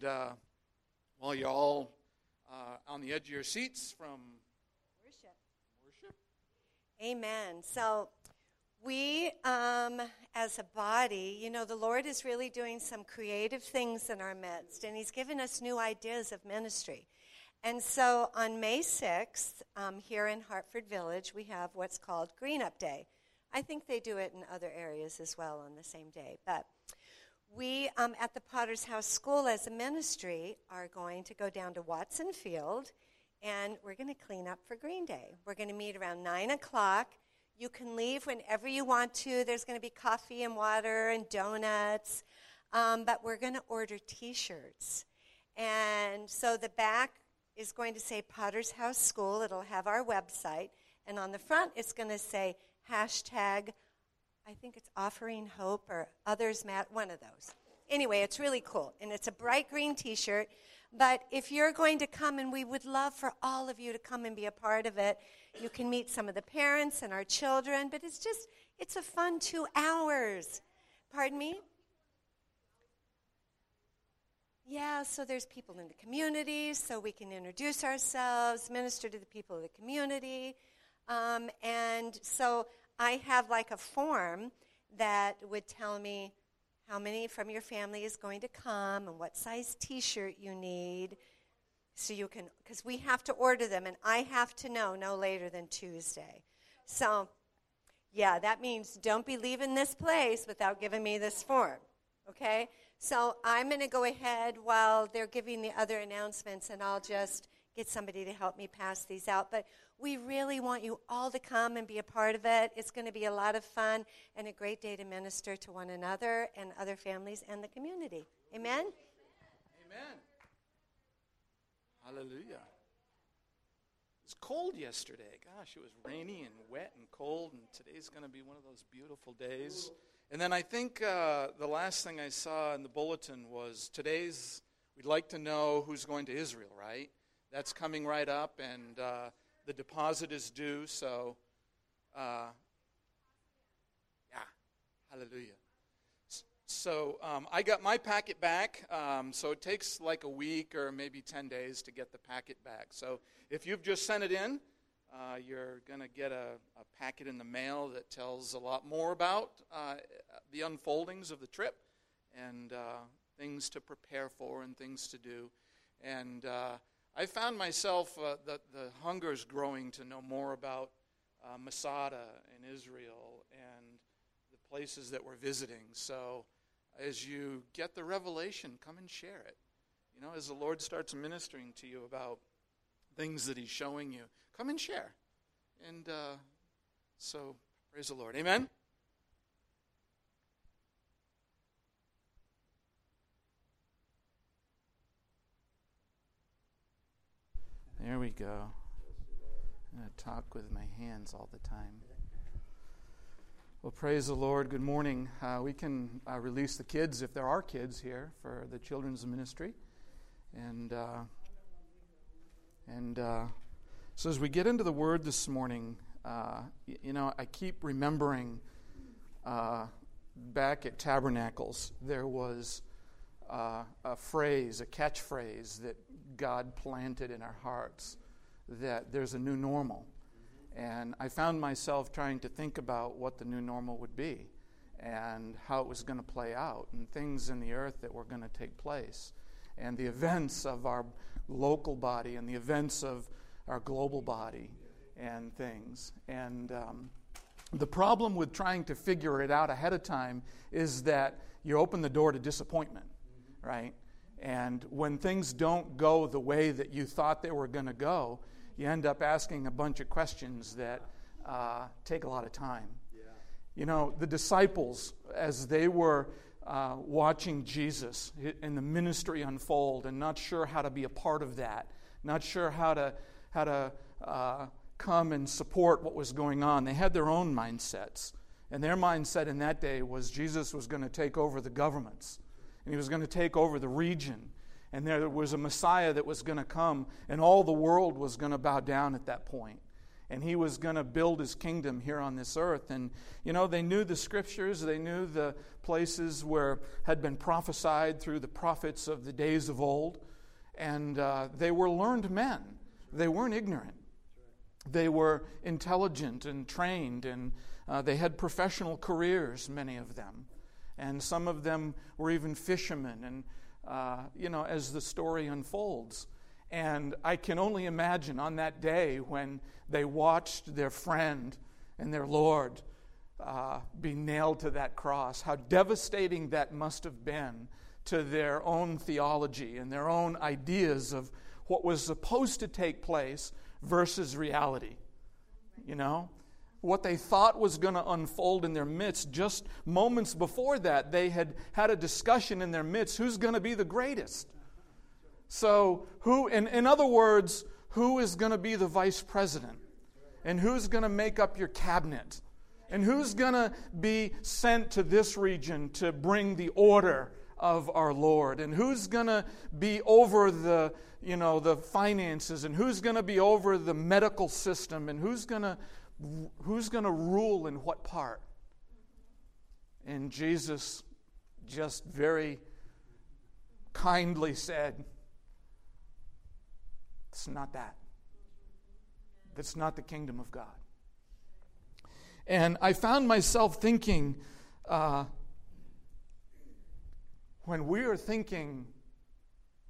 And uh, while you're all uh, on the edge of your seats from Worship. worship, Amen. So, we, um, as a body, you know, the Lord is really doing some creative things in our midst, and He's given us new ideas of ministry. And so, on May 6th, um, here in Hartford Village, we have what's called Green Up Day. I think they do it in other areas as well on the same day. But we, um, at the Potter's House School as a ministry, are going to go down to Watson Field and we're going to clean up for Green Day. We're going to meet around 9 o'clock. You can leave whenever you want to. There's going to be coffee and water and donuts. Um, but we're going to order t shirts. And so the back is going to say Potter's House School. It'll have our website. And on the front, it's going to say hashtag, I think it's offering hope or others mat, one of those. Anyway, it's really cool. And it's a bright green t shirt. But if you're going to come, and we would love for all of you to come and be a part of it, you can meet some of the parents and our children. But it's just, it's a fun two hours. Pardon me? Yeah, so there's people in the community, so we can introduce ourselves, minister to the people of the community. Um, and so I have like a form that would tell me how many from your family is going to come and what size t shirt you need. So you can, because we have to order them, and I have to know no later than Tuesday. So, yeah, that means don't be leaving this place without giving me this form, okay? So I'm going to go ahead while they're giving the other announcements, and I'll just get somebody to help me pass these out. But we really want you all to come and be a part of it. It's going to be a lot of fun and a great day to minister to one another and other families and the community. Amen? Amen. Hallelujah. It was cold yesterday. Gosh, it was rainy and wet and cold, and today's going to be one of those beautiful days. And then I think uh, the last thing I saw in the bulletin was today's, we'd like to know who's going to Israel, right? That's coming right up, and uh, the deposit is due, so uh, yeah, hallelujah. So um, I got my packet back. Um, so it takes like a week or maybe 10 days to get the packet back. So if you've just sent it in, uh, you're going to get a, a, packet in the mail that tells a lot more about uh, the unfoldings of the trip and uh, things to prepare for and things to do. And uh, I found myself, uh, the, the hunger is growing to know more about uh, Masada and Israel and the places that we're visiting. So as you get the revelation, come and share it. You know, as the Lord starts ministering to you about things that He's showing you, come and share. And uh, so, praise the Lord. Amen. There we go. I'm going to talk with my hands all the time. Well, praise the Lord. Good morning. Uh, we can uh, release the kids, if there are kids here, for the children's ministry. And, uh, and uh, so as we get into the Word this morning, uh, you, you know, I keep remembering uh, back at Tabernacles, there was a phrase, a catchphrase that God planted in our hearts that there's a new normal. And I found myself trying to think about what the new normal would be and how it was going to play out and things in the earth that were going to take place and the events of our local body and the events of our global body and things. And um, the problem with trying to figure it out ahead of time is that you open the door to disappointment, right? And when things don't go the way that you thought they were going to go, you end up asking a bunch of questions that uh, take a lot of time. Yeah. You know, the disciples, as they were uh, watching Jesus and the ministry unfold and not sure how to be a part of that, not sure how to, how to uh, come and support what was going on, they had their own mindsets. And their mindset in that day was Jesus was going to take over the governments and he was going to take over the region. And there was a Messiah that was going to come, and all the world was going to bow down at that point. and he was going to build his kingdom here on this earth. And, you know, they knew the scriptures, they knew the places where had been prophesied through the prophets of the days of old, and uh, they were learned men. They weren't ignorant. They were intelligent and trained, and uh, they had professional careers, many of them. And some of them were even fishermen, and, uh, you know, as the story unfolds. And I can only imagine on that day when they watched their friend and their Lord uh, be nailed to that cross, how devastating that must have been to their own theology and their own ideas of what was supposed to take place versus reality. You know? What they thought was going to unfold in their midst, just moments before that, they had had a discussion in their midst who's going to be the greatest? So, who, in, in other words, who is going to be the vice president? And who's going to make up your cabinet? And who's going to be sent to this region to bring the order of our Lord? And who's going to be over the, you know, the finances? And who's going to be over the medical system? And who's going to who's going to rule in what part? And Jesus just very kindly said, it's not that. That's not the kingdom of God. And I found myself thinking, uh, when we are thinking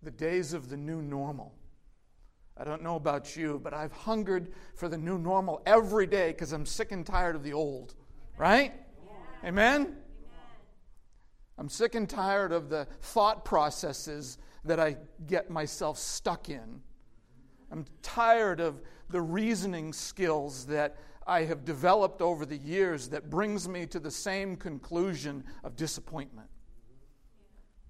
the days of the new normal, I don't know about you, but I've hungered for the new normal every day because I'm sick and tired of the old. Right? Yeah. Amen? Amen? I'm sick and tired of the thought processes that I get myself stuck in. I'm tired of the reasoning skills that I have developed over the years that brings me to the same conclusion of disappointment.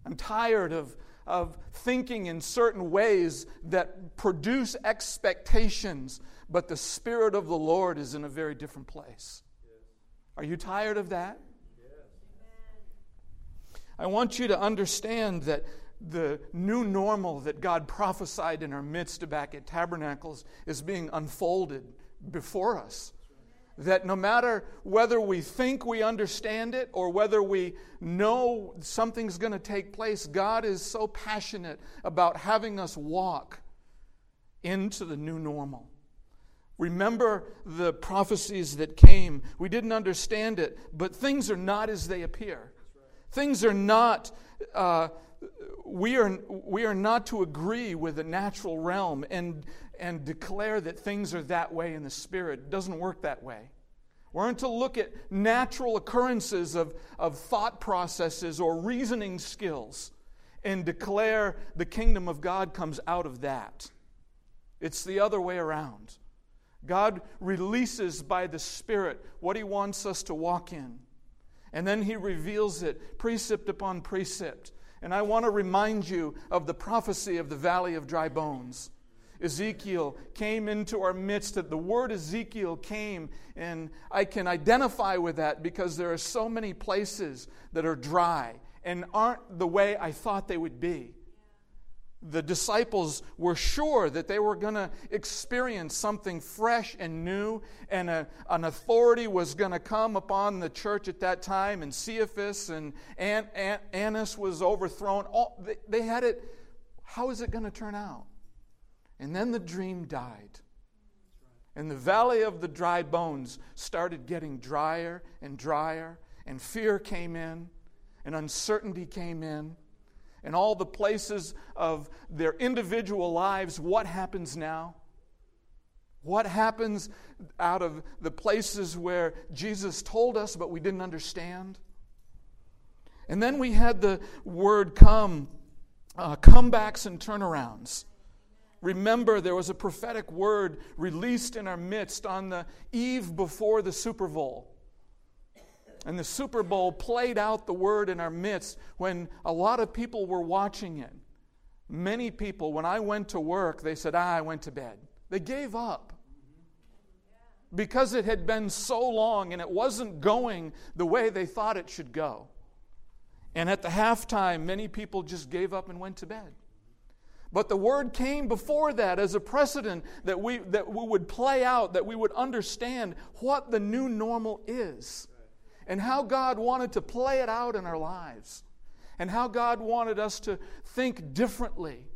I'm tired of, of thinking in certain ways that produce expectations, but the Spirit of the Lord is in a very different place. Are you tired of that? I want you to understand that the new normal that God prophesied in our midst back at Tabernacles is being unfolded before us. That no matter whether we think we understand it or whether we know something's going to take place, God is so passionate about having us walk into the new normal. Remember the prophecies that came. We didn't understand it, but things are not as they appear. Things are not. Uh, we are, we are not to agree with the natural realm and, and declare that things are that way in the spirit. It doesn't work that way. We aren't to look at natural occurrences of, of thought processes or reasoning skills and declare the kingdom of God comes out of that. It's the other way around. God releases by the Spirit what He wants us to walk in. And then He reveals it precept upon precept and I want to remind you of the prophecy of the valley of dry bones. Ezekiel came into our midst. The word Ezekiel came, and I can identify with that because there are so many places that are dry and aren't the way I thought they would be the disciples were sure that they were going to experience something fresh and new, and a, an authority was going to come upon the church at that time, and Caiaphas and An, An, Annas was overthrown. All, they, they had it. How is it going to turn out? And then the dream died. And the valley of the dry bones started getting drier and drier, and fear came in, and uncertainty came in and all the places of their individual lives, what happens now? What happens out of the places where Jesus told us but we didn't understand? And then we had the word come, uh, comebacks and turnarounds. Remember, there was a prophetic word released in our midst on the eve before the Super Bowl. And the Super Bowl played out the word in our midst when a lot of people were watching it. Many people, when I went to work, they said, Ah, I went to bed. They gave up because it had been so long and it wasn't going the way they thought it should go. And at the halftime, many people just gave up and went to bed. But the word came before that as a precedent that we, that we would play out, that we would understand what the new normal is and how God wanted to play it out in our lives and how God wanted us to think differently.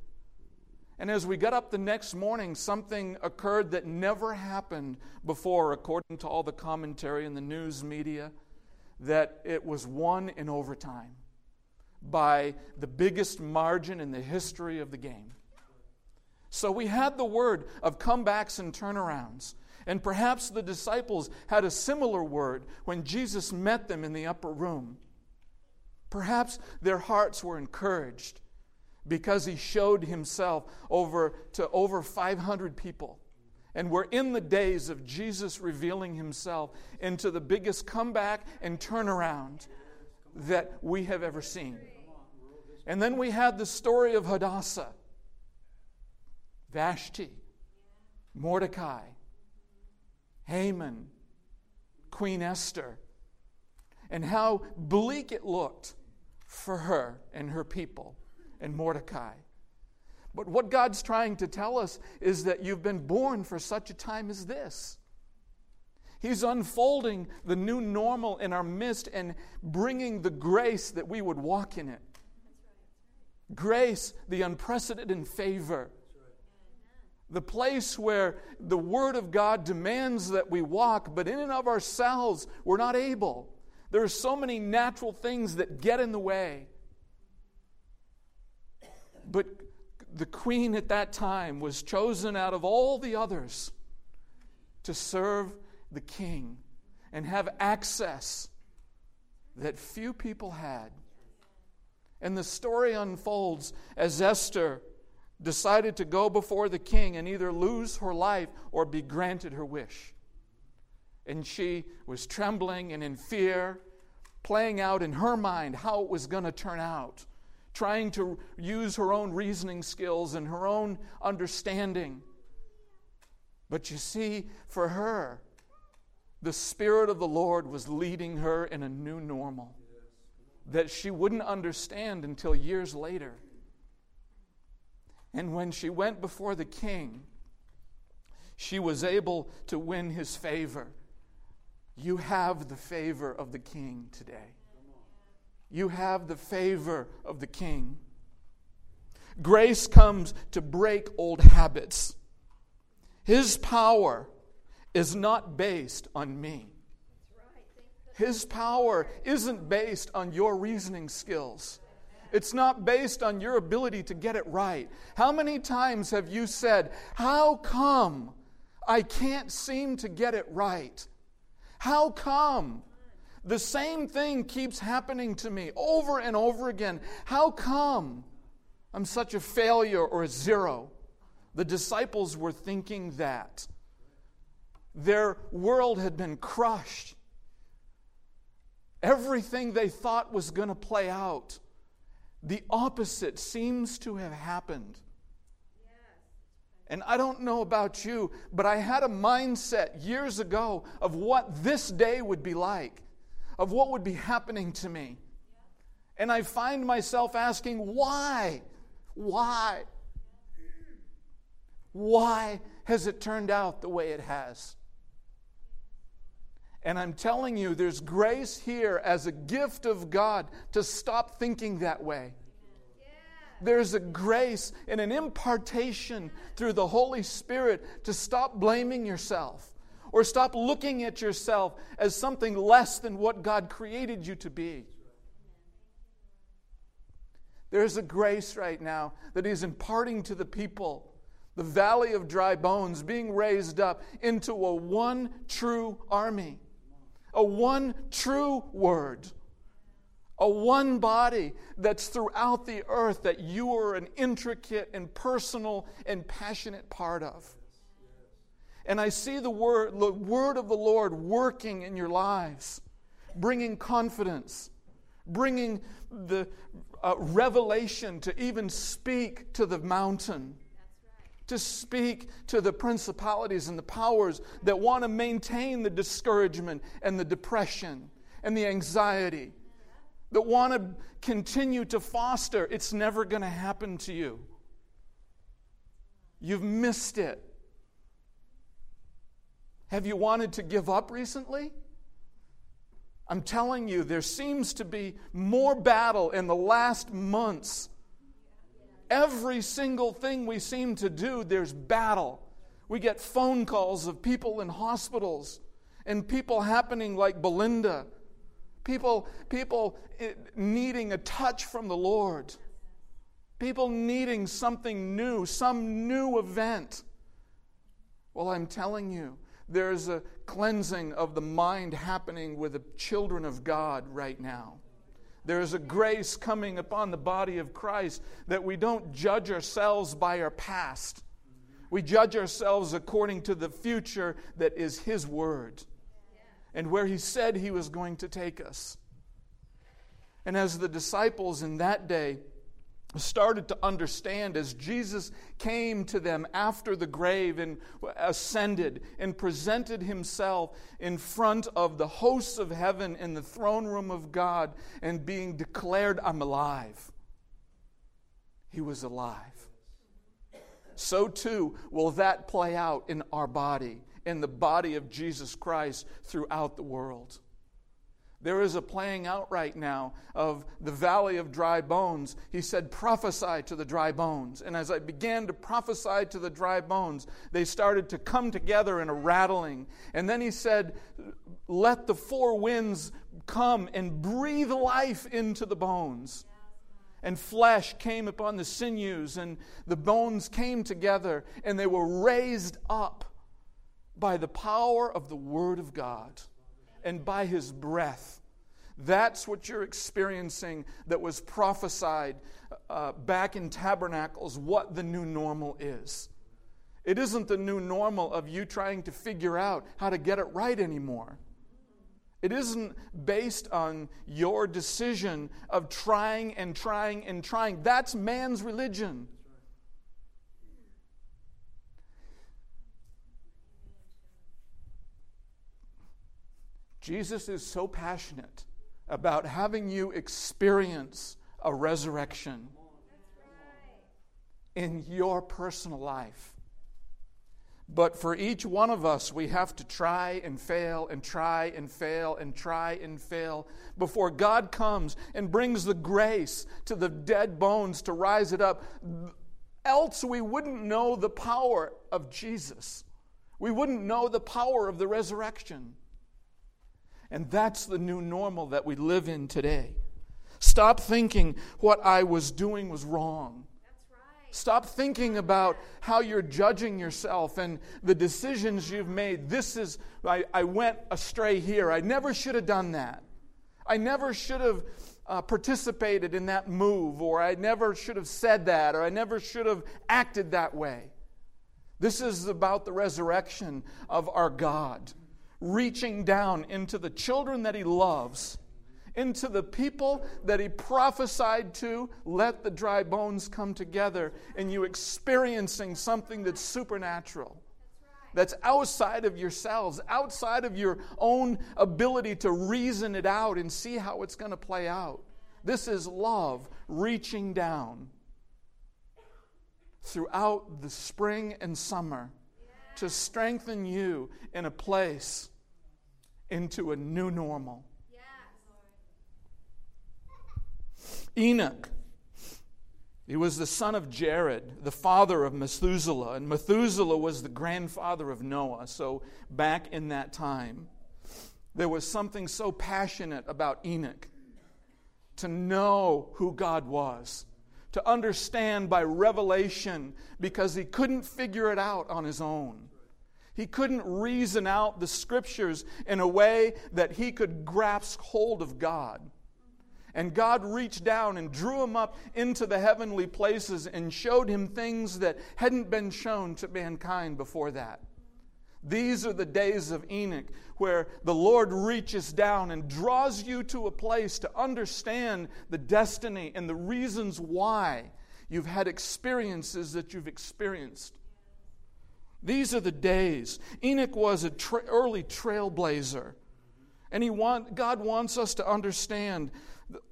And as we got up the next morning, something occurred that never happened before, according to all the commentary in the news media, that it was won in overtime by the biggest margin in the history of the game. So we had the word of comebacks and turnarounds. And perhaps the disciples had a similar word when Jesus met them in the upper room. Perhaps their hearts were encouraged because he showed himself over to over 500 people. And we're in the days of Jesus revealing himself into the biggest comeback and turnaround that we have ever seen. And then we had the story of Hadassah, Vashti, Mordecai, Haman, Queen Esther, and how bleak it looked for her and her people and Mordecai. But what God's trying to tell us is that you've been born for such a time as this. He's unfolding the new normal in our midst and bringing the grace that we would walk in it. Grace, the unprecedented favor. The place where the Word of God demands that we walk, but in and of ourselves, we're not able. There are so many natural things that get in the way. But the queen at that time was chosen out of all the others to serve the king and have access that few people had. And the story unfolds as Esther decided to go before the king and either lose her life or be granted her wish. And she was trembling and in fear, playing out in her mind how it was going to turn out trying to use her own reasoning skills and her own understanding. But you see, for her, the Spirit of the Lord was leading her in a new normal that she wouldn't understand until years later. And when she went before the king, she was able to win his favor. You have the favor of the king today you have the favor of the king. Grace comes to break old habits. His power is not based on me. His power isn't based on your reasoning skills. It's not based on your ability to get it right. How many times have you said, How come I can't seem to get it right? How come? The same thing keeps happening to me over and over again. How come I'm such a failure or a zero? The disciples were thinking that. Their world had been crushed. Everything they thought was going to play out, the opposite seems to have happened. And I don't know about you, but I had a mindset years ago of what this day would be like of what would be happening to me. And I find myself asking, why? Why? Why has it turned out the way it has? And I'm telling you, there's grace here as a gift of God to stop thinking that way. There's a grace and an impartation through the Holy Spirit to stop blaming yourself or stop looking at yourself as something less than what God created you to be. There's a grace right now that He's imparting to the people. The valley of dry bones being raised up into a one true army, a one true word, a one body that's throughout the earth that you are an intricate and personal and passionate part of. And I see the word, the word of the Lord working in your lives, bringing confidence, bringing the uh, revelation to even speak to the mountain, to speak to the principalities and the powers that want to maintain the discouragement and the depression and the anxiety, that want to continue to foster. It's never going to happen to you. You've missed it. Have you wanted to give up recently? I'm telling you, there seems to be more battle in the last months. Every single thing we seem to do, there's battle. We get phone calls of people in hospitals and people happening like Belinda, people, people eh, needing a touch from the Lord, people needing something new, some new event. Well, I'm telling you, there's a cleansing of the mind happening with the children of God right now. There is a grace coming upon the body of Christ that we don't judge ourselves by our past. We judge ourselves according to the future that is His Word and where He said He was going to take us. And as the disciples in that day, started to understand as Jesus came to them after the grave and ascended and presented himself in front of the hosts of heaven in the throne room of God and being declared, I'm alive. He was alive. So too will that play out in our body, in the body of Jesus Christ throughout the world. There is a playing out right now of the valley of dry bones. He said, Prophesy to the dry bones. And as I began to prophesy to the dry bones, they started to come together in a rattling. And then he said, Let the four winds come and breathe life into the bones. And flesh came upon the sinews, and the bones came together, and they were raised up by the power of the Word of God and by his breath. That's what you're experiencing that was prophesied uh, back in tabernacles, what the new normal is. It isn't the new normal of you trying to figure out how to get it right anymore. It isn't based on your decision of trying and trying and trying. That's man's religion. Jesus is so passionate about having you experience a resurrection in your personal life. But for each one of us, we have to try and fail and try and fail and try and fail before God comes and brings the grace to the dead bones to rise it up. Else, we wouldn't know the power of Jesus. We wouldn't know the power of the resurrection. And that's the new normal that we live in today. Stop thinking what I was doing was wrong. Stop thinking about how you're judging yourself and the decisions you've made. This is, I, I went astray here. I never should have done that. I never should have uh, participated in that move, or I never should have said that, or I never should have acted that way. This is about the resurrection of our God reaching down into the children that he loves, into the people that he prophesied to, let the dry bones come together, and you experiencing something that's supernatural. That's outside of yourselves, outside of your own ability to reason it out and see how it's going to play out. This is love reaching down throughout the spring and summer to strengthen you in a place into a new normal. Enoch. He was the son of Jared, the father of Methuselah, and Methuselah was the grandfather of Noah. So, back in that time, there was something so passionate about Enoch to know who God was, to understand by revelation, because he couldn't figure it out on his own. He couldn't reason out the scriptures in a way that he could grasp hold of God. And God reached down and drew him up into the heavenly places and showed him things that hadn't been shown to mankind before that. These are the days of Enoch where the Lord reaches down and draws you to a place to understand the destiny and the reasons why you've had experiences that you've experienced. These are the days. Enoch was an tra- early trailblazer. And he want, God wants us to understand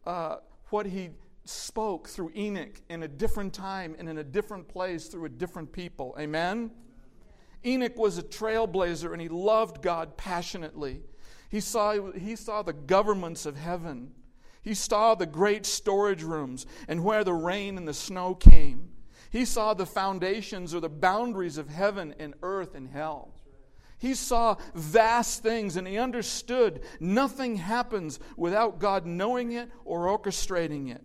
uh, what he spoke through Enoch in a different time and in a different place through a different people. Amen? Enoch was a trailblazer and he loved God passionately. He saw, he saw the governments of heaven. He saw the great storage rooms and where the rain and the snow came. He saw the foundations or the boundaries of heaven and earth and hell. He saw vast things and he understood nothing happens without God knowing it or orchestrating it.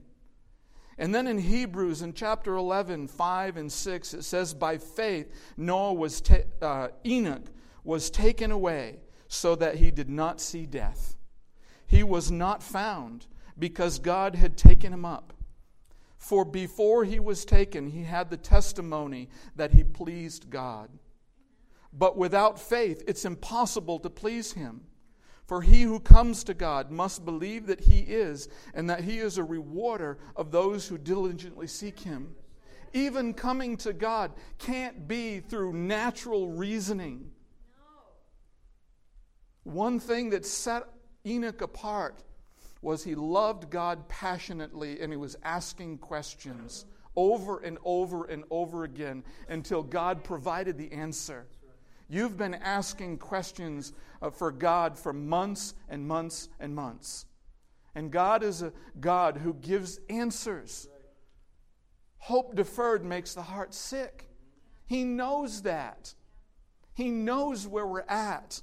And then in Hebrews, in chapter 11, 5 and 6, it says, By faith, Noah was ta- uh, Enoch was taken away so that he did not see death. He was not found because God had taken him up. For before he was taken, he had the testimony that he pleased God. But without faith, it's impossible to please him. For he who comes to God must believe that he is, and that he is a rewarder of those who diligently seek him. Even coming to God can't be through natural reasoning. One thing that set Enoch apart was he loved God passionately and he was asking questions over and over and over again until God provided the answer. You've been asking questions uh, for God for months and months and months. And God is a God who gives answers. Hope deferred makes the heart sick. He knows that. He knows where we're at.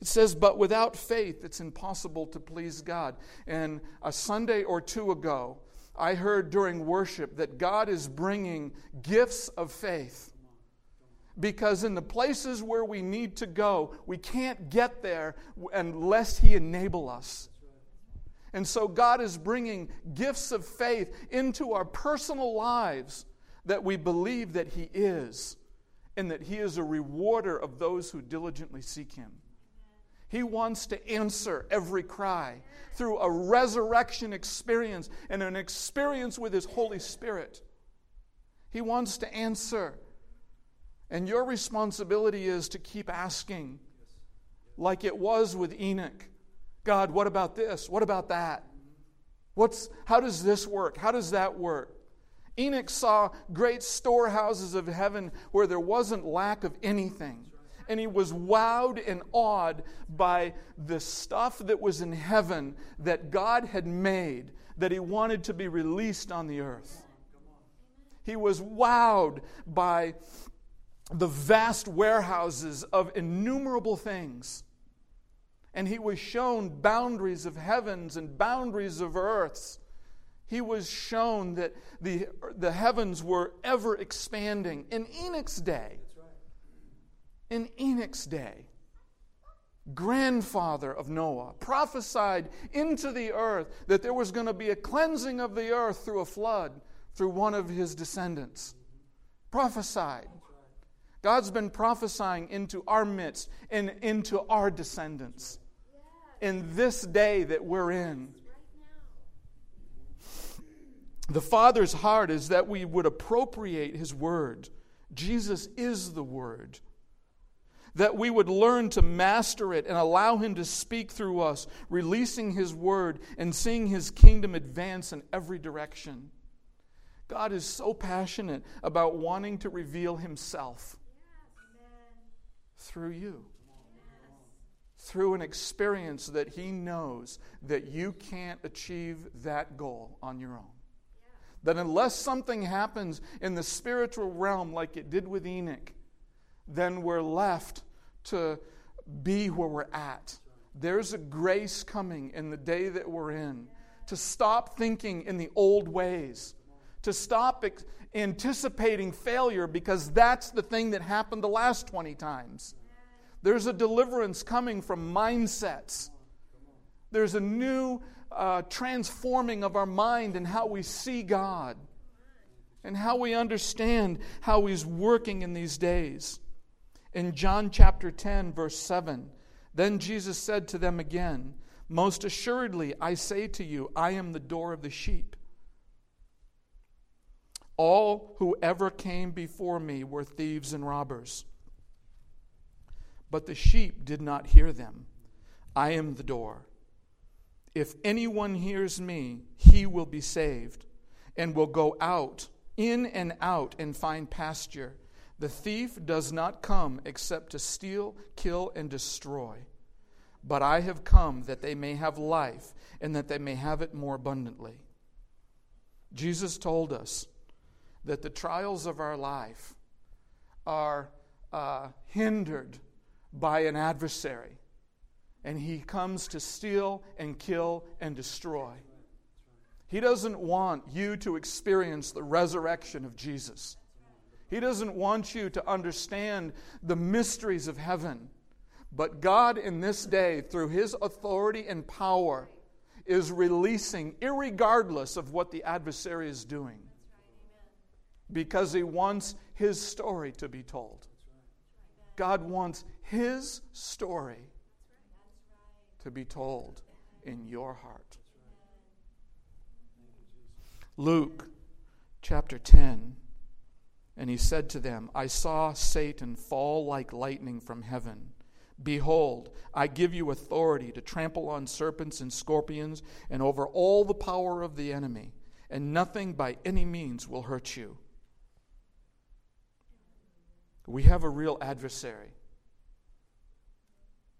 It says, but without faith, it's impossible to please God. And a Sunday or two ago, I heard during worship that God is bringing gifts of faith because in the places where we need to go, we can't get there unless He enable us. And so God is bringing gifts of faith into our personal lives that we believe that He is and that He is a rewarder of those who diligently seek Him. He wants to answer every cry through a resurrection experience and an experience with His Holy Spirit. He wants to answer and your responsibility is to keep asking, like it was with Enoch God, what about this? What about that? What's, how does this work? How does that work? Enoch saw great storehouses of heaven where there wasn't lack of anything. And he was wowed and awed by the stuff that was in heaven that God had made that he wanted to be released on the earth. He was wowed by the vast warehouses of innumerable things. And he was shown boundaries of heavens and boundaries of earths. He was shown that the, the heavens were ever expanding. In Enoch's day, in Enoch's day, grandfather of Noah, prophesied into the earth that there was going to be a cleansing of the earth through a flood through one of his descendants. Prophesied. God's been prophesying into our midst and into our descendants in this day that we're in. The Father's heart is that we would appropriate His Word. Jesus is the Word. That we would learn to master it and allow Him to speak through us, releasing His Word and seeing His kingdom advance in every direction. God is so passionate about wanting to reveal Himself through you. Through an experience that He knows that you can't achieve that goal on your own. That unless something happens in the spiritual realm like it did with Enoch, then we're left to be where we're at. There's a grace coming in the day that we're in to stop thinking in the old ways, to stop anticipating failure because that's the thing that happened the last 20 times. There's a deliverance coming from mindsets. There's a new uh, transforming of our mind and how we see God and how we understand how He's working in these days. In John chapter 10, verse 7, then Jesus said to them again, Most assuredly, I say to you, I am the door of the sheep. All who ever came before me were thieves and robbers but the sheep did not hear them. I am the door. If anyone hears me, he will be saved, and will go out, in and out, and find pasture. The thief does not come except to steal, kill, and destroy. But I have come that they may have life, and that they may have it more abundantly. Jesus told us that the trials of our life are uh, hindered by an adversary, and he comes to steal and kill and destroy. He doesn't want you to experience the resurrection of Jesus. He doesn't want you to understand the mysteries of heaven. But God, in this day, through His authority and power, is releasing, regardless of what the adversary is doing, because He wants His story to be told. God wants His story to be told in your heart. Luke chapter 10. And he said to them, I saw Satan fall like lightning from heaven. Behold, I give you authority to trample on serpents and scorpions and over all the power of the enemy, and nothing by any means will hurt you. We have a real adversary.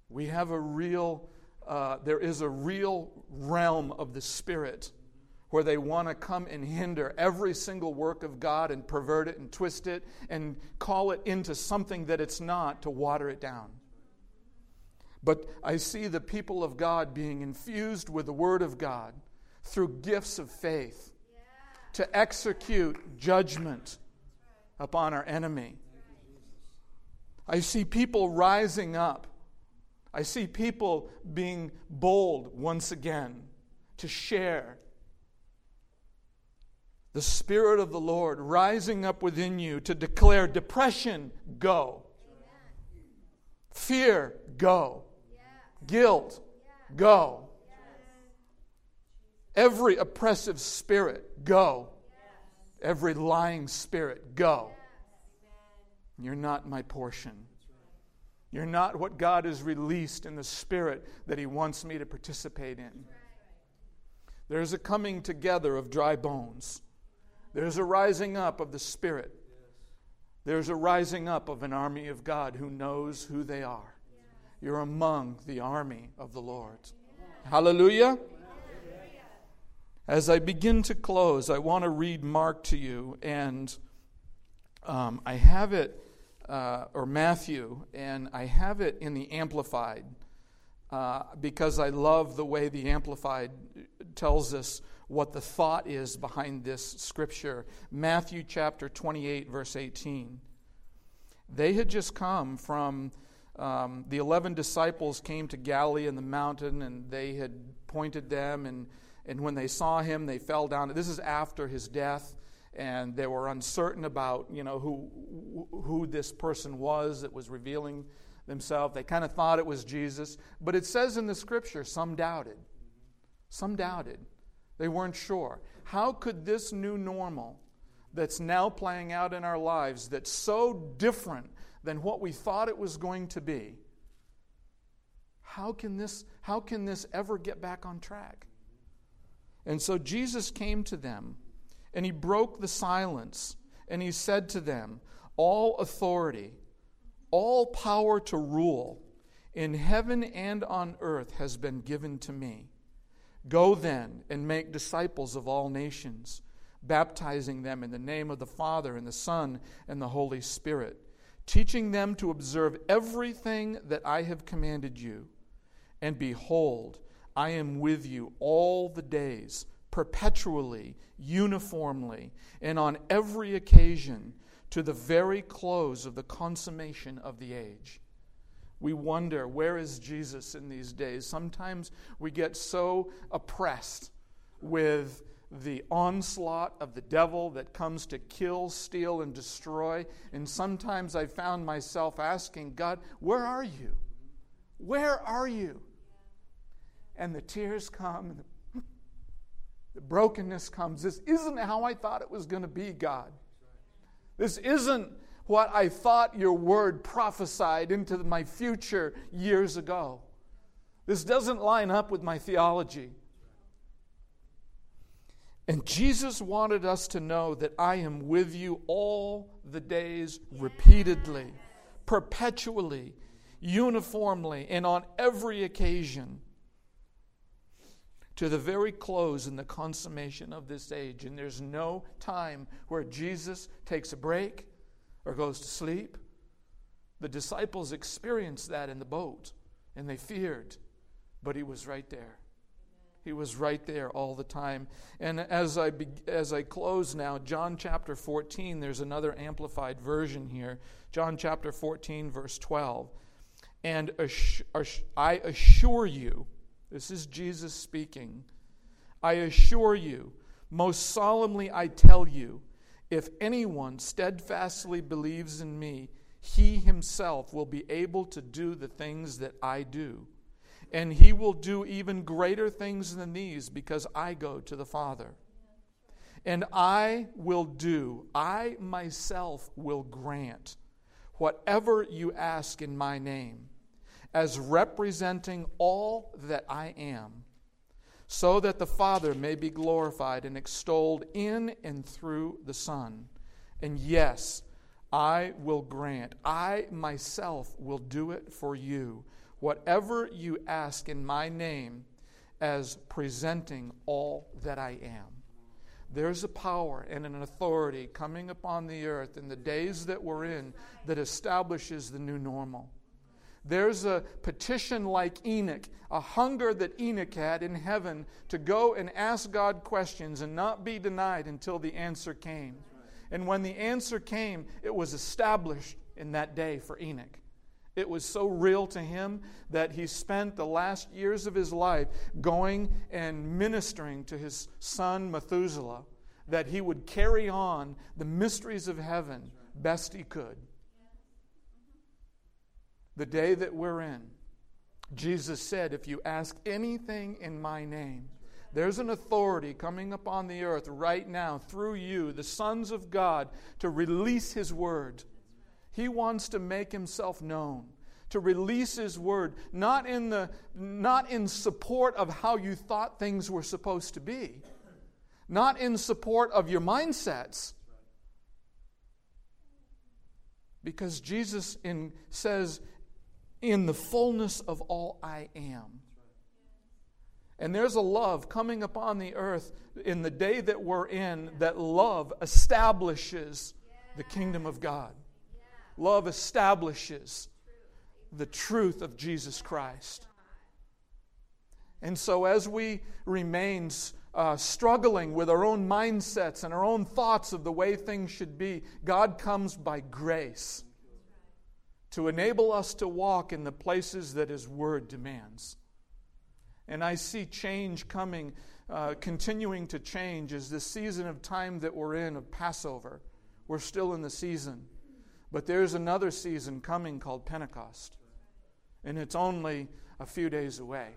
We have a real, uh, there is a real realm of the Spirit where they want to come and hinder every single work of God and pervert it and twist it and call it into something that it's not to water it down. But I see the people of God being infused with the Word of God through gifts of faith to execute judgment upon our enemy. I see people rising up. I see people being bold once again to share the Spirit of the Lord rising up within you to declare depression, go. Fear, go. Guilt, go. Every oppressive spirit, go. Every lying spirit, go. You're not my portion. You're not what God has released in the spirit that He wants me to participate in. There's a coming together of dry bones. There's a rising up of the Spirit. There's a rising up of an army of God who knows who they are. You're among the army of the Lord. Hallelujah. As I begin to close, I want to read Mark to you, and um, I have it, uh, or Matthew, and I have it in the Amplified uh, because I love the way the Amplified tells us what the thought is behind this scripture. Matthew chapter 28, verse 18. They had just come from, um, the 11 disciples came to Galilee in the mountain, and they had pointed them, and, and when they saw him, they fell down. This is after his death and they were uncertain about you know who who this person was that was revealing themselves they kind of thought it was jesus but it says in the scripture some doubted some doubted they weren't sure. How could this new normal that's now playing out in our lives, that's so different than what we thought it was going to be, how can this, how can this ever get back on track? And so Jesus came to them and he broke the silence and he said to them, All authority, all power to rule in heaven and on earth has been given to me. Go then and make disciples of all nations, baptizing them in the name of the Father and the Son and the Holy Spirit, teaching them to observe everything that I have commanded you. And behold, I am with you all the days, perpetually, uniformly, and on every occasion to the very close of the consummation of the age. We wonder, where is Jesus in these days? Sometimes we get so oppressed with the onslaught of the devil that comes to kill, steal, and destroy. And sometimes I found myself asking, God, where are you? Where are you? And the tears come, and the, the brokenness comes. This isn't how I thought it was going to be, God. This isn't what I thought your word prophesied into my future years ago. This doesn't line up with my theology. And Jesus wanted us to know that I am with you all the days repeatedly, perpetually, uniformly, and on every occasion to the very close and the consummation of this age. And there's no time where Jesus takes a break or goes to sleep. The disciples experienced that in the boat and they feared, but he was right there. He was right there all the time. And as I, be, as I close now, John chapter 14, there's another amplified version here. John chapter 14, verse 12. And I assure you, this is Jesus speaking, I assure you, most solemnly I tell you, if anyone steadfastly believes in me, he himself will be able to do the things that I do. And he will do even greater things than these because I go to the Father. And I will do, I myself will grant whatever you ask in my name, as representing all that I am, so that the Father may be glorified and extolled in and through the Son. And yes, I will grant, I myself will do it for you whatever you ask in my name as presenting all that I am. There's a power and an authority coming upon the earth in the days that we're in that establishes the new normal. There's a petition like Enoch, a hunger that Enoch had in heaven to go and ask God questions and not be denied until the answer came. And when the answer came, it was established in that day for Enoch. It was so real to him that he spent the last years of his life going and ministering to his son Methuselah that he would carry on the mysteries of heaven best he could. The day that we're in, Jesus said, If you ask anything in my name, there's an authority coming upon the earth right now through you, the sons of God, to release his word. He wants to make himself known, to release his word, not in, the, not in support of how you thought things were supposed to be, not in support of your mindsets. Because Jesus in, says, in the fullness of all I am. And there's a love coming upon the earth in the day that we're in that love establishes the kingdom of God love establishes the truth of Jesus Christ. And so, as we remain uh, struggling with our own mindsets and our own thoughts of the way things should be, God comes by grace to enable us to walk in the places that His Word demands. And I see change coming, uh, continuing to change as the season of time that we're in of Passover. We're still in the season. But there's another season coming called Pentecost. And it's only a few days away.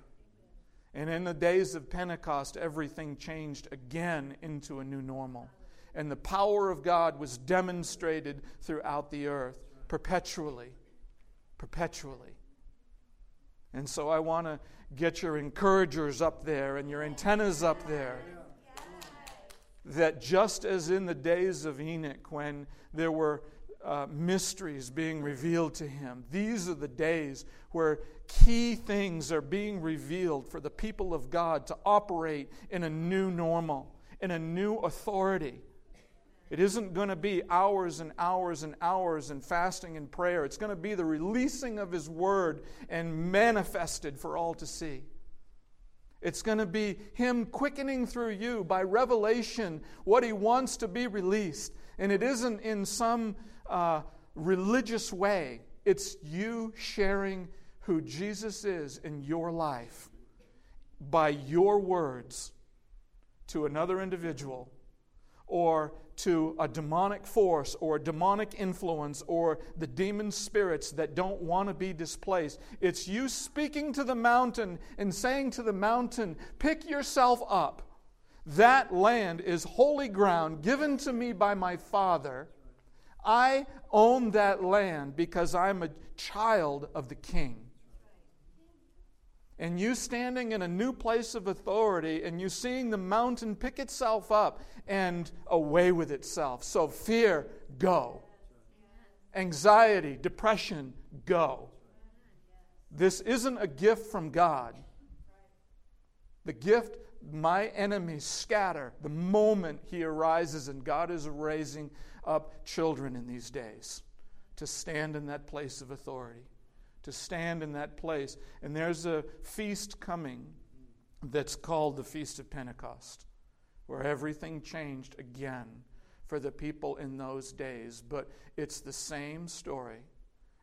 And in the days of Pentecost, everything changed again into a new normal. And the power of God was demonstrated throughout the earth perpetually. Perpetually. And so I want to get your encouragers up there and your antennas up there. That just as in the days of Enoch, when there were uh, mysteries being revealed to him. These are the days where key things are being revealed for the people of God to operate in a new normal, in a new authority. It isn't going to be hours and hours and hours and fasting and prayer. It's going to be the releasing of His Word and manifested for all to see. It's going to be Him quickening through you by revelation what He wants to be released. And it isn't in some uh, religious way. It's you sharing who Jesus is in your life by your words to another individual or to a demonic force or a demonic influence or the demon spirits that don't want to be displaced. It's you speaking to the mountain and saying to the mountain, Pick yourself up. That land is holy ground given to me by my Father I own that land because I'm a child of the king. And you standing in a new place of authority and you seeing the mountain pick itself up and away with itself. So, fear, go. Anxiety, depression, go. This isn't a gift from God. The gift, my enemies scatter the moment he arises, and God is raising up children in these days to stand in that place of authority to stand in that place. And there's a feast coming that's called the Feast of Pentecost, where everything changed again for the people in those days. But it's the same story.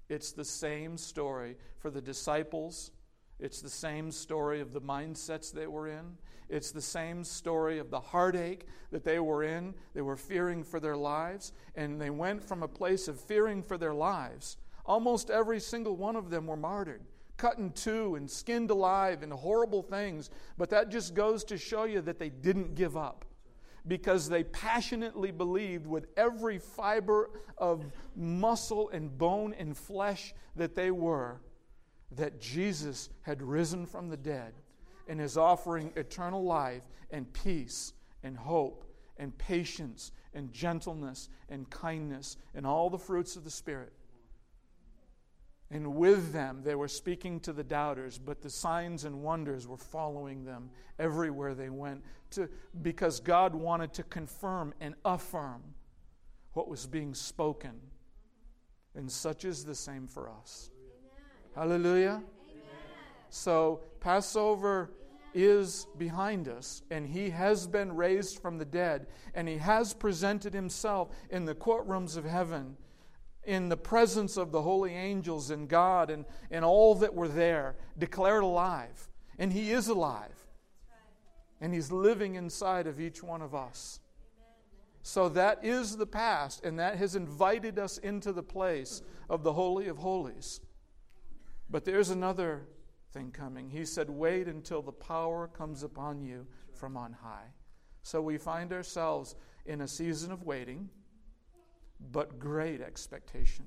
It's the same story for the disciples. It's the same story of the mindsets they were in. It's the same story of the heartache that they were in. They were fearing for their lives, and they went from a place of fearing for their lives Almost every single one of them were martyred, cut in two and skinned alive and horrible things. But that just goes to show you that they didn't give up because they passionately believed with every fiber of muscle and bone and flesh that they were that Jesus had risen from the dead and is offering eternal life and peace and hope and patience and gentleness and kindness and all the fruits of the Spirit. And with them, they were speaking to the doubters, but the signs and wonders were following them everywhere they went to, because God wanted to confirm and affirm what was being spoken. And such is the same for us. Amen. Hallelujah. Amen. So, Passover is behind us, and he has been raised from the dead, and he has presented himself in the courtrooms of heaven in the presence of the holy angels and God and, and all that were there, declared alive. And He is alive. And He's living inside of each one of us. So that is the past, and that has invited us into the place of the Holy of Holies. But there's another thing coming. He said, Wait until the power comes upon you from on high. So we find ourselves in a season of waiting but great expectation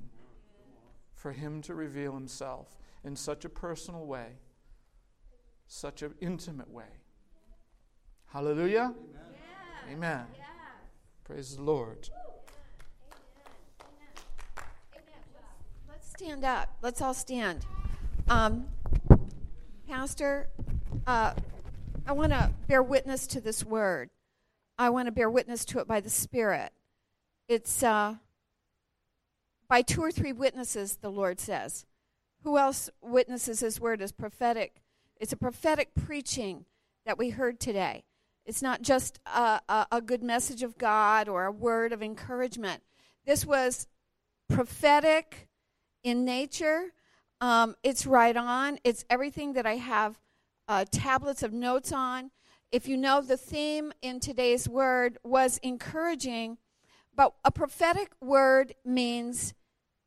for Him to reveal Himself in such a personal way, such an intimate way. Hallelujah. Amen. Yeah. Amen. Yeah. Praise the Lord. Let's stand up. Let's all stand. Um, Pastor, uh, I want to bear witness to this word. I want to bear witness to it by the Spirit. It's uh, by two or three witnesses, the Lord says. Who else witnesses His word as prophetic? It's a prophetic preaching that we heard today. It's not just a, a, a good message of God or a word of encouragement. This was prophetic in nature. Um, it's right on. It's everything that I have uh, tablets of notes on. If you know, the theme in today's word was encouraging but a prophetic word means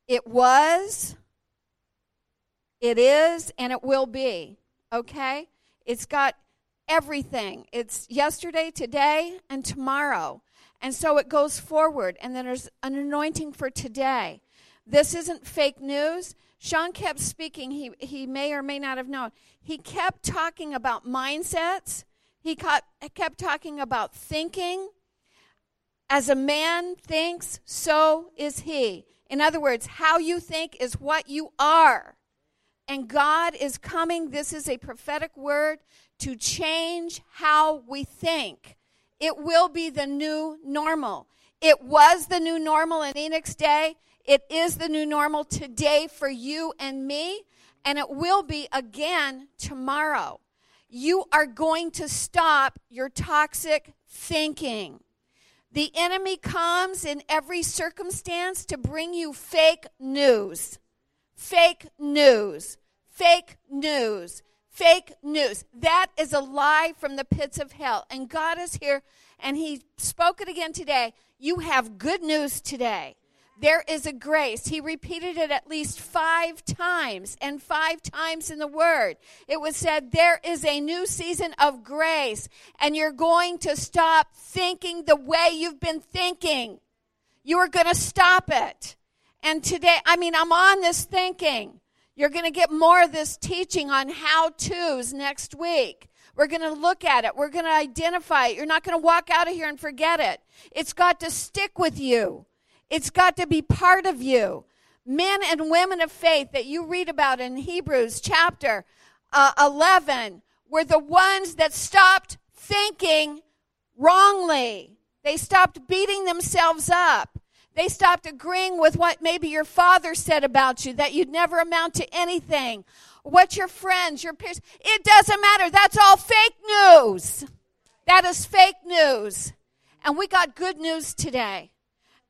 it was, it is, and it will be. Okay? It's got everything. It's yesterday, today, and tomorrow. And so it goes forward, and then there's an anointing for today. This isn't fake news. Sean kept speaking, he, he may or may not have known. He kept talking about mindsets, he kept, kept talking about thinking, as a man thinks, so is he. In other words, how you think is what you are. And God is coming, this is a prophetic word, to change how we think. It will be the new normal. It was the new normal in Enoch's day. It is the new normal today for you and me. And it will be again tomorrow. You are going to stop your toxic thinking. The enemy comes in every circumstance to bring you fake news. Fake news. Fake news. Fake news. That is a lie from the pits of hell. And God is here and He spoke it again today. You have good news today. There is a grace. He repeated it at least five times, and five times in the Word. It was said, There is a new season of grace, and you're going to stop thinking the way you've been thinking. You are going to stop it. And today, I mean, I'm on this thinking. You're going to get more of this teaching on how to's next week. We're going to look at it. We're going to identify it. You're not going to walk out of here and forget it. It's got to stick with you. It's got to be part of you. Men and women of faith that you read about in Hebrews chapter uh, 11 were the ones that stopped thinking wrongly. They stopped beating themselves up. They stopped agreeing with what maybe your father said about you, that you'd never amount to anything. What your friends, your peers, it doesn't matter. That's all fake news. That is fake news. And we got good news today.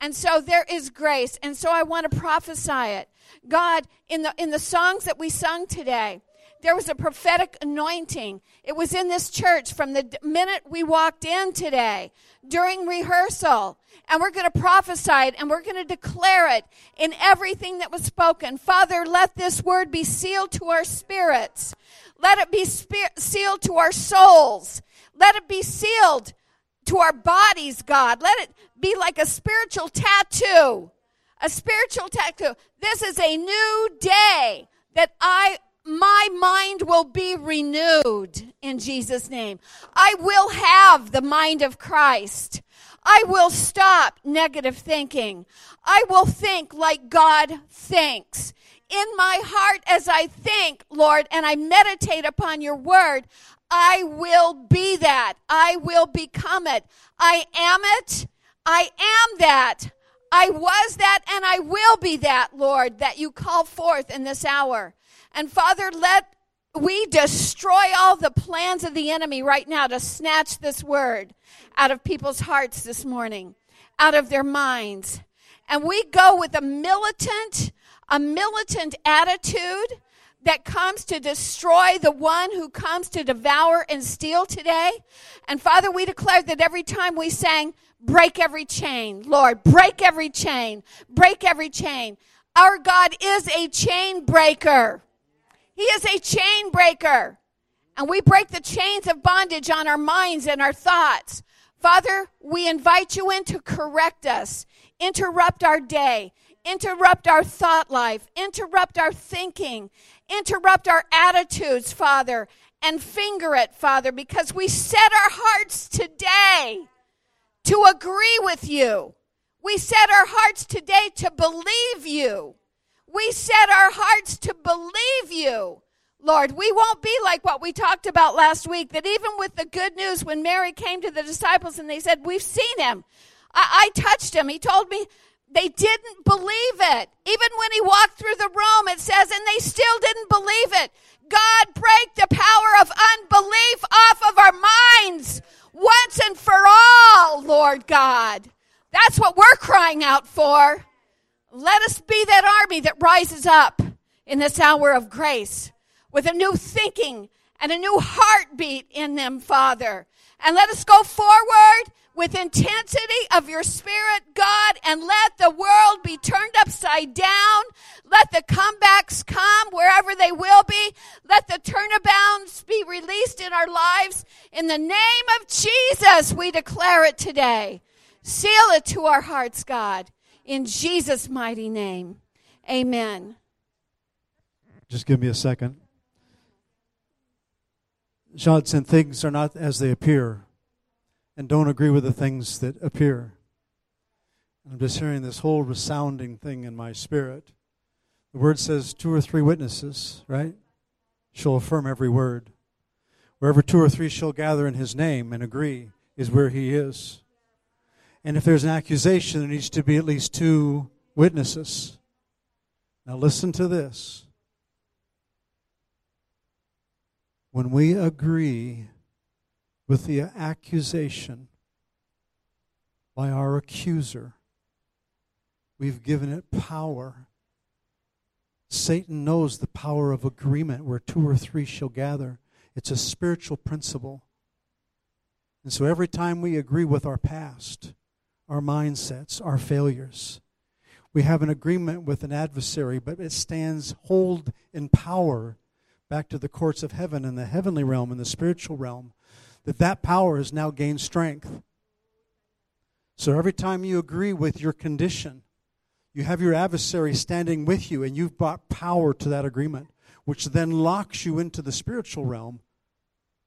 And so there is grace. And so I want to prophesy it. God, in the, in the songs that we sung today, there was a prophetic anointing. It was in this church from the minute we walked in today during rehearsal. And we're going to prophesy it and we're going to declare it in everything that was spoken. Father, let this word be sealed to our spirits. Let it be sealed to our souls. Let it be sealed to our bodies, God. Let it be like a spiritual tattoo. A spiritual tattoo. This is a new day that I my mind will be renewed in Jesus' name. I will have the mind of Christ. I will stop negative thinking. I will think like God thinks. In my heart, as I think, Lord, and I meditate upon your word, I will be that. I will become it. I am it. I am that. I was that and I will be that, Lord, that you call forth in this hour. And Father, let we destroy all the plans of the enemy right now to snatch this word out of people's hearts this morning, out of their minds. And we go with a militant, a militant attitude that comes to destroy the one who comes to devour and steal today. And Father, we declare that every time we sang, break every chain, Lord, break every chain, break every chain. Our God is a chain breaker. He is a chain breaker. And we break the chains of bondage on our minds and our thoughts. Father, we invite you in to correct us, interrupt our day, interrupt our thought life, interrupt our thinking, interrupt our attitudes, Father, and finger it, Father, because we set our hearts today to agree with you. We set our hearts today to believe you. We set our hearts to believe you. Lord, we won't be like what we talked about last week, that even with the good news, when Mary came to the disciples and they said, We've seen him, I, I touched him, he told me they didn't believe it. Even when he walked through the room, it says, and they still didn't believe it. God, break the power of unbelief off of our minds once and for all, Lord God. That's what we're crying out for. Let us be that army that rises up in this hour of grace with a new thinking and a new heartbeat in them, Father. And let us go forward with intensity of your spirit, God, and let the world be turned upside down. Let the comebacks come wherever they will be. Let the turnabounds be released in our lives. In the name of Jesus, we declare it today. Seal it to our hearts, God in Jesus' mighty name. Amen. Just give me a second. Johnson, things are not as they appear, and don't agree with the things that appear. I'm just hearing this whole resounding thing in my spirit. The word says two or three witnesses, right? Shall affirm every word. Wherever two or three shall gather in his name and agree is where he is. And if there's an accusation, there needs to be at least two witnesses. Now, listen to this. When we agree with the accusation by our accuser, we've given it power. Satan knows the power of agreement where two or three shall gather. It's a spiritual principle. And so every time we agree with our past, our mindsets, our failures. We have an agreement with an adversary, but it stands hold in power back to the courts of heaven in the heavenly realm in the spiritual realm that that power has now gained strength. So every time you agree with your condition, you have your adversary standing with you, and you've brought power to that agreement, which then locks you into the spiritual realm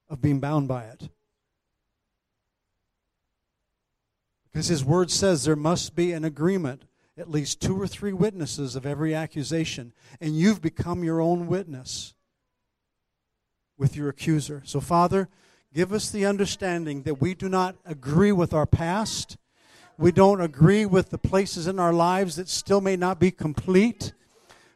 of being bound by it. Because his word says there must be an agreement, at least two or three witnesses of every accusation, and you've become your own witness with your accuser. So, Father, give us the understanding that we do not agree with our past. We don't agree with the places in our lives that still may not be complete.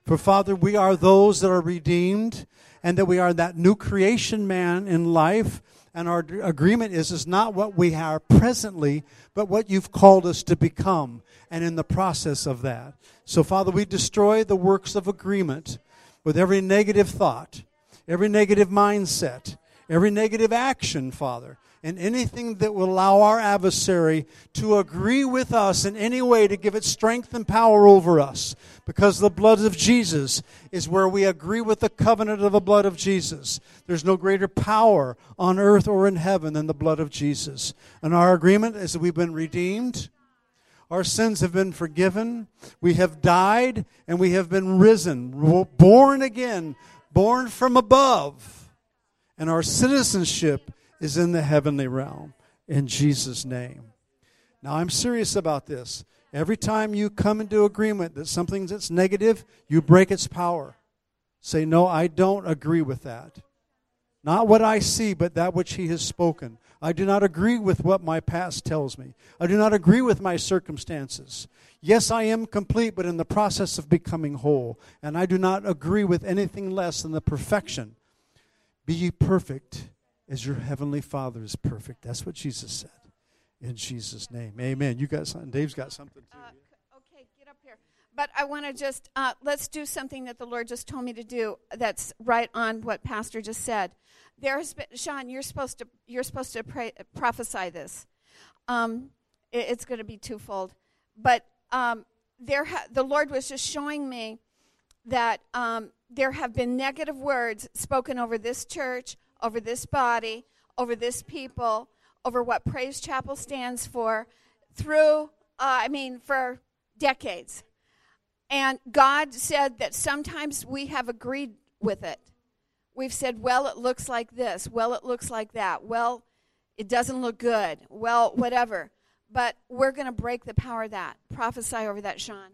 For, Father, we are those that are redeemed and that we are that new creation man in life. And our agreement is, is not what we are presently, but what you've called us to become and in the process of that. So, Father, we destroy the works of agreement with every negative thought, every negative mindset, every negative action, Father, and anything that will allow our adversary to agree with us in any way to give it strength and power over us. Because the blood of Jesus is where we agree with the covenant of the blood of Jesus. There's no greater power on earth or in heaven than the blood of Jesus. And our agreement is that we've been redeemed. Our sins have been forgiven. We have died and we have been risen, born again, born from above. And our citizenship is in the heavenly realm in Jesus' name. Now, I'm serious about this. Every time you come into agreement that something that's negative, you break its power. Say, No, I don't agree with that. Not what I see, but that which He has spoken. I do not agree with what my past tells me. I do not agree with my circumstances. Yes, I am complete, but in the process of becoming whole. And I do not agree with anything less than the perfection. Be ye perfect as your heavenly Father is perfect. That's what Jesus said. In Jesus' name. Amen. You got something. Dave's got something too. Uh, okay, get up here. But I want to just, uh, let's do something that the Lord just told me to do that's right on what Pastor just said. There's been, Sean, you're supposed to, you're supposed to pray, prophesy this. Um, it, it's going to be twofold. But um, there ha- the Lord was just showing me that um, there have been negative words spoken over this church, over this body, over this people, over what Praise Chapel stands for through, uh, I mean, for decades. And God said that sometimes we have agreed with it. We've said, well, it looks like this. Well, it looks like that. Well, it doesn't look good. Well, whatever. But we're going to break the power of that. Prophesy over that, Sean.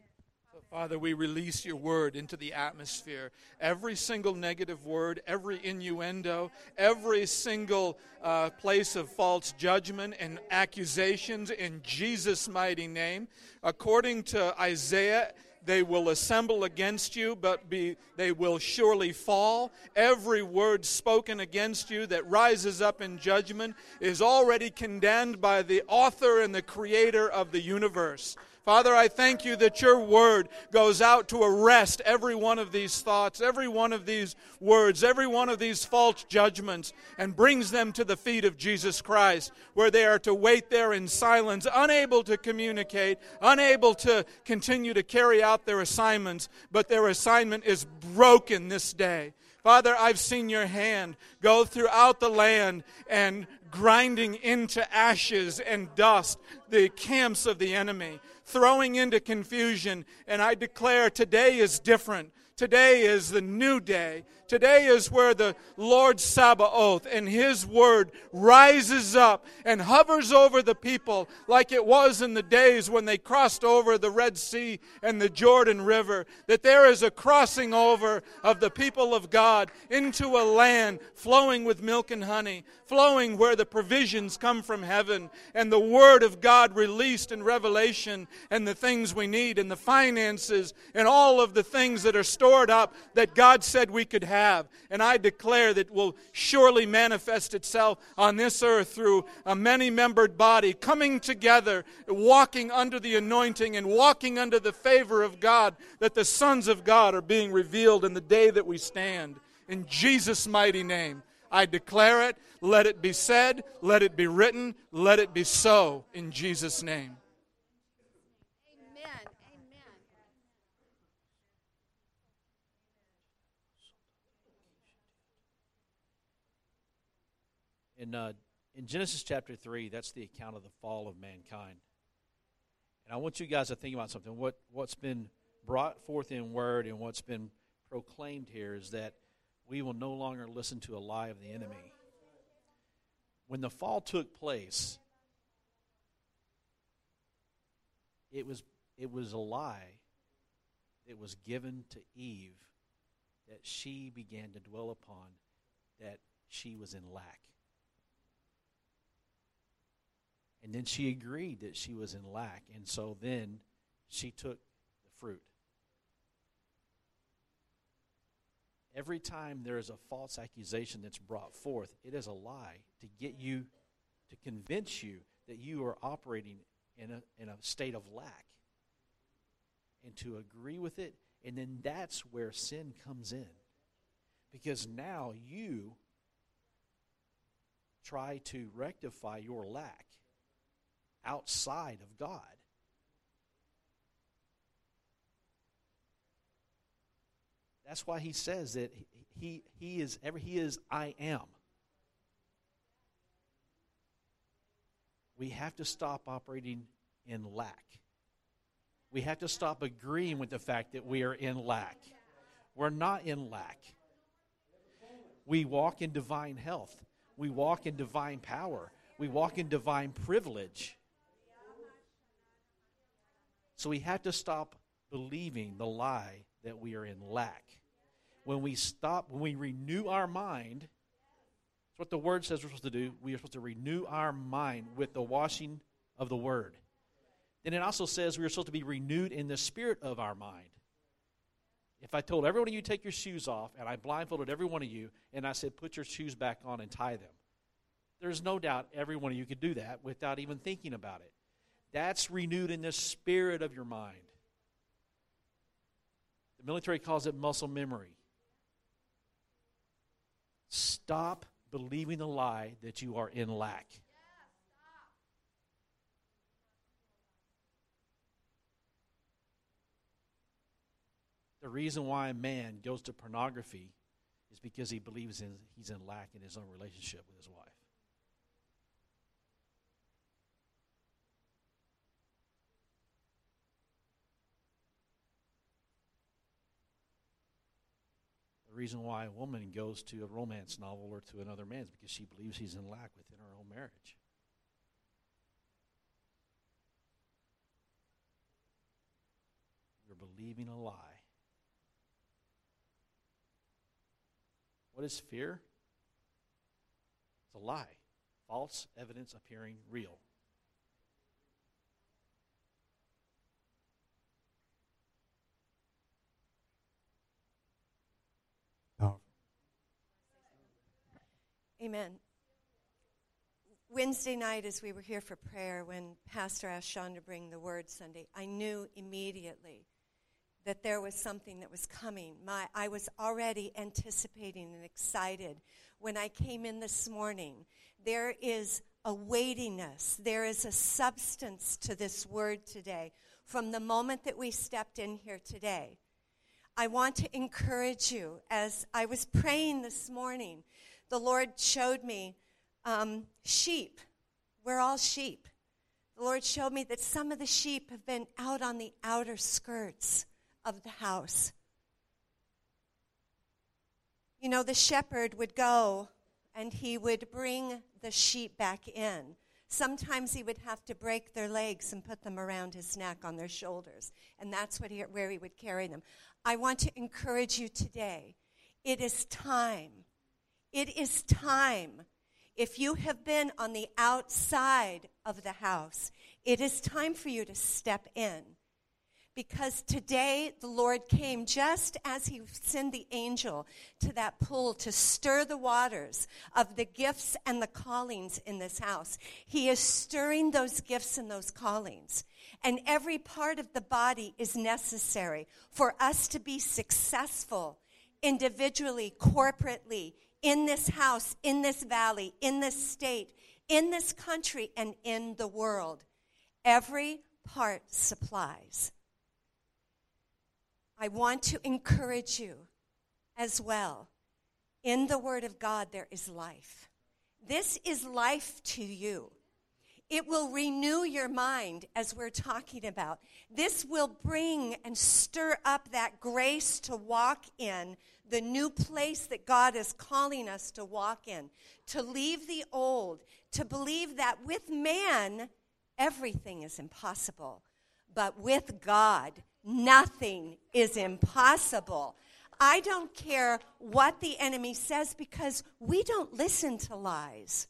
Father, we release your word into the atmosphere. Every single negative word, every innuendo, every single uh, place of false judgment and accusations in Jesus' mighty name. According to Isaiah, they will assemble against you, but be, they will surely fall. Every word spoken against you that rises up in judgment is already condemned by the author and the creator of the universe. Father, I thank you that your word goes out to arrest every one of these thoughts, every one of these words, every one of these false judgments, and brings them to the feet of Jesus Christ, where they are to wait there in silence, unable to communicate, unable to continue to carry out their assignments, but their assignment is broken this day. Father, I've seen your hand go throughout the land and grinding into ashes and dust the camps of the enemy throwing into confusion. And I declare today is different. Today is the new day. Today is where the Lord Sabaoth and His word rises up and hovers over the people like it was in the days when they crossed over the Red Sea and the Jordan River. That there is a crossing over of the people of God into a land flowing with milk and honey, flowing where the provisions come from heaven and the word of God released in revelation and the things we need and the finances and all of the things that are stored up that God said we could have have. And I declare that will surely manifest itself on this earth through a many membered body coming together, walking under the anointing and walking under the favor of God, that the sons of God are being revealed in the day that we stand. In Jesus' mighty name, I declare it. Let it be said, let it be written, let it be so in Jesus' name. In, uh, in Genesis chapter 3, that's the account of the fall of mankind. And I want you guys to think about something. What, what's been brought forth in word and what's been proclaimed here is that we will no longer listen to a lie of the enemy. When the fall took place, it was, it was a lie that was given to Eve that she began to dwell upon that she was in lack. And then she agreed that she was in lack. And so then she took the fruit. Every time there is a false accusation that's brought forth, it is a lie to get you, to convince you that you are operating in a, in a state of lack. And to agree with it, and then that's where sin comes in. Because now you try to rectify your lack outside of God. That's why he says that he, he is ever he is I am. We have to stop operating in lack. We have to stop agreeing with the fact that we are in lack. We're not in lack. We walk in divine health. We walk in divine power. We walk in divine privilege. So we have to stop believing the lie that we are in lack. When we stop, when we renew our mind, that's what the word says we're supposed to do. We are supposed to renew our mind with the washing of the word. Then it also says we are supposed to be renewed in the spirit of our mind. If I told every one of you take your shoes off and I blindfolded every one of you and I said put your shoes back on and tie them, there's no doubt every one of you could do that without even thinking about it. That's renewed in the spirit of your mind. The military calls it muscle memory. Stop believing the lie that you are in lack. The reason why a man goes to pornography is because he believes in, he's in lack in his own relationship with his wife. Reason why a woman goes to a romance novel or to another man is because she believes he's in lack within her own marriage. You're believing a lie. What is fear? It's a lie. False evidence appearing real. Amen. Wednesday night, as we were here for prayer, when Pastor asked Sean to bring the word Sunday, I knew immediately that there was something that was coming. My, I was already anticipating and excited when I came in this morning. There is a weightiness, there is a substance to this word today from the moment that we stepped in here today. I want to encourage you as I was praying this morning the Lord showed me um, sheep. We're all sheep. The Lord showed me that some of the sheep have been out on the outer skirts of the house. You know, the shepherd would go and he would bring the sheep back in. Sometimes he would have to break their legs and put them around his neck on their shoulders. And that's he, where he would carry them. I want to encourage you today. It is time it is time. If you have been on the outside of the house, it is time for you to step in. Because today the Lord came just as He sent the angel to that pool to stir the waters of the gifts and the callings in this house. He is stirring those gifts and those callings. And every part of the body is necessary for us to be successful individually, corporately, in this house, in this valley, in this state, in this country, and in the world. Every part supplies. I want to encourage you as well. In the Word of God, there is life. This is life to you. It will renew your mind, as we're talking about. This will bring and stir up that grace to walk in the new place that God is calling us to walk in, to leave the old, to believe that with man, everything is impossible. But with God, nothing is impossible. I don't care what the enemy says because we don't listen to lies.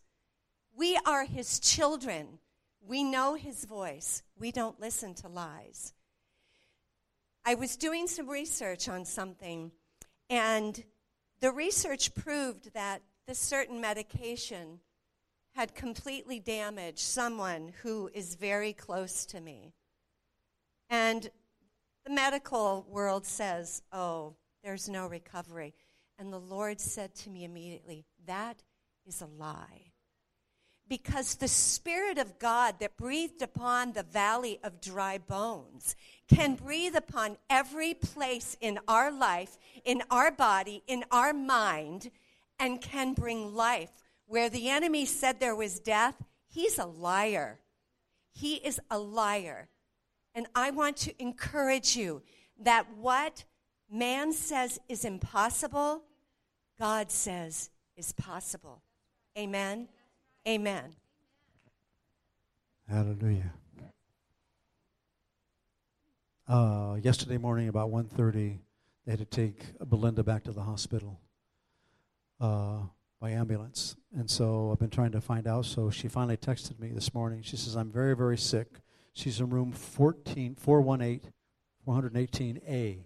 We are his children. We know his voice. We don't listen to lies. I was doing some research on something, and the research proved that this certain medication had completely damaged someone who is very close to me. And the medical world says, oh, there's no recovery. And the Lord said to me immediately, that is a lie. Because the Spirit of God that breathed upon the valley of dry bones can breathe upon every place in our life, in our body, in our mind, and can bring life. Where the enemy said there was death, he's a liar. He is a liar. And I want to encourage you that what man says is impossible, God says is possible. Amen. Amen. Hallelujah. Uh, yesterday morning, about 1.30, they had to take Belinda back to the hospital uh, by ambulance. And so I've been trying to find out. So she finally texted me this morning. She says, I'm very, very sick. She's in room 14, 418, 418A.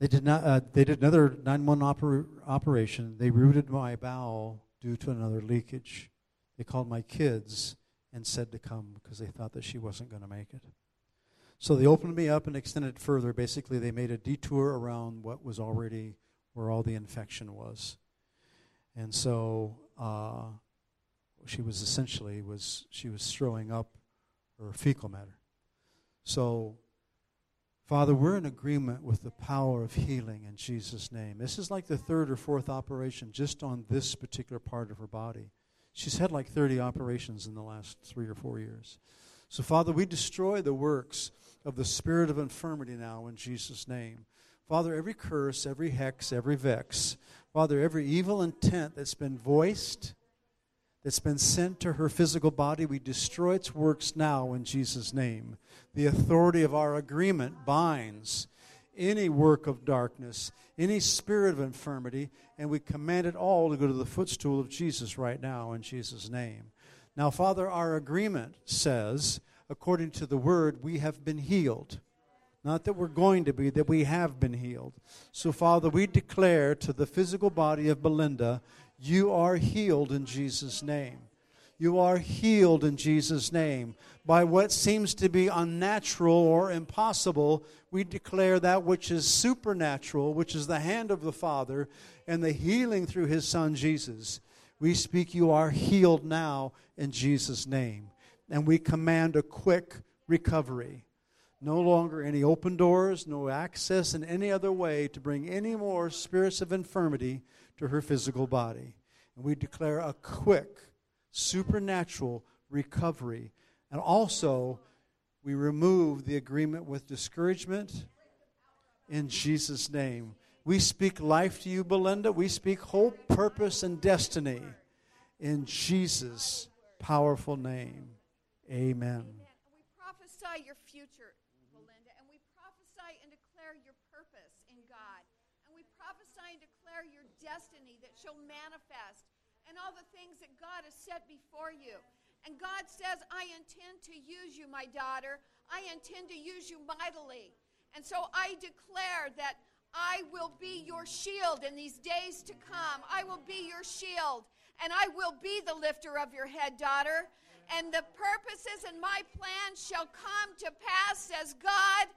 They did not. Uh, they did another 9 oper- operation. They rooted my bowel due to another leakage. They called my kids and said to come because they thought that she wasn't going to make it. So they opened me up and extended further. Basically, they made a detour around what was already where all the infection was, and so uh, she was essentially was she was throwing up or fecal matter. So, Father, we're in agreement with the power of healing in Jesus' name. This is like the third or fourth operation just on this particular part of her body. She's had like 30 operations in the last three or four years. So, Father, we destroy the works of the spirit of infirmity now in Jesus' name. Father, every curse, every hex, every vex, Father, every evil intent that's been voiced, that's been sent to her physical body, we destroy its works now in Jesus' name. The authority of our agreement binds any work of darkness, any spirit of infirmity, and we command it all to go to the footstool of Jesus right now in Jesus' name. Now, Father, our agreement says, according to the word, we have been healed. Not that we're going to be, that we have been healed. So, Father, we declare to the physical body of Belinda you are healed in Jesus' name. You are healed in Jesus' name. By what seems to be unnatural or impossible, we declare that which is supernatural, which is the hand of the Father and the healing through His Son Jesus. We speak, You are healed now in Jesus' name. And we command a quick recovery. No longer any open doors, no access in any other way to bring any more spirits of infirmity to her physical body. And we declare a quick, supernatural recovery. And also, we remove the agreement with discouragement in Jesus' name. We speak life to you, Belinda. We speak hope, purpose, and destiny in Jesus' powerful name. Amen. We prophesy your future, Belinda, and we prophesy and declare your purpose in God. And we prophesy and declare your destiny that shall manifest and all the things that God has set before you. And God says, I intend to use you, my daughter. I intend to use you mightily. And so I declare that I will be your shield in these days to come. I will be your shield, and I will be the lifter of your head, daughter. And the purposes and my plans shall come to pass, says God.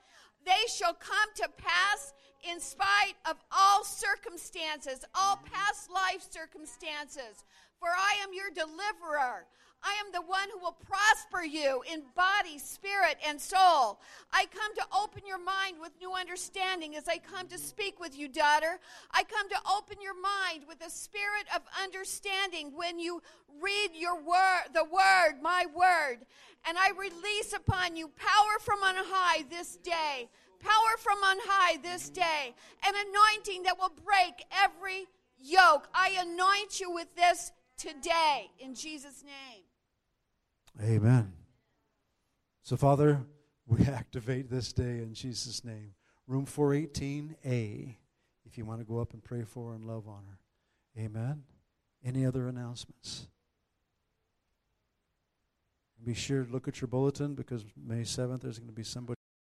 They shall come to pass in spite of all circumstances, all past life circumstances. For I am your deliverer. I am the one who will prosper you in body, spirit, and soul. I come to open your mind with new understanding as I come to speak with you, daughter. I come to open your mind with a spirit of understanding when you read your word, the word, my word. And I release upon you power from on high this day. Power from on high this day. An anointing that will break every yoke. I anoint you with this today in Jesus' name. Amen. So, Father, we activate this day in Jesus' name. Room 418A, if you want to go up and pray for her and love on her. Amen. Any other announcements? Be sure to look at your bulletin because May 7th there's going to be somebody.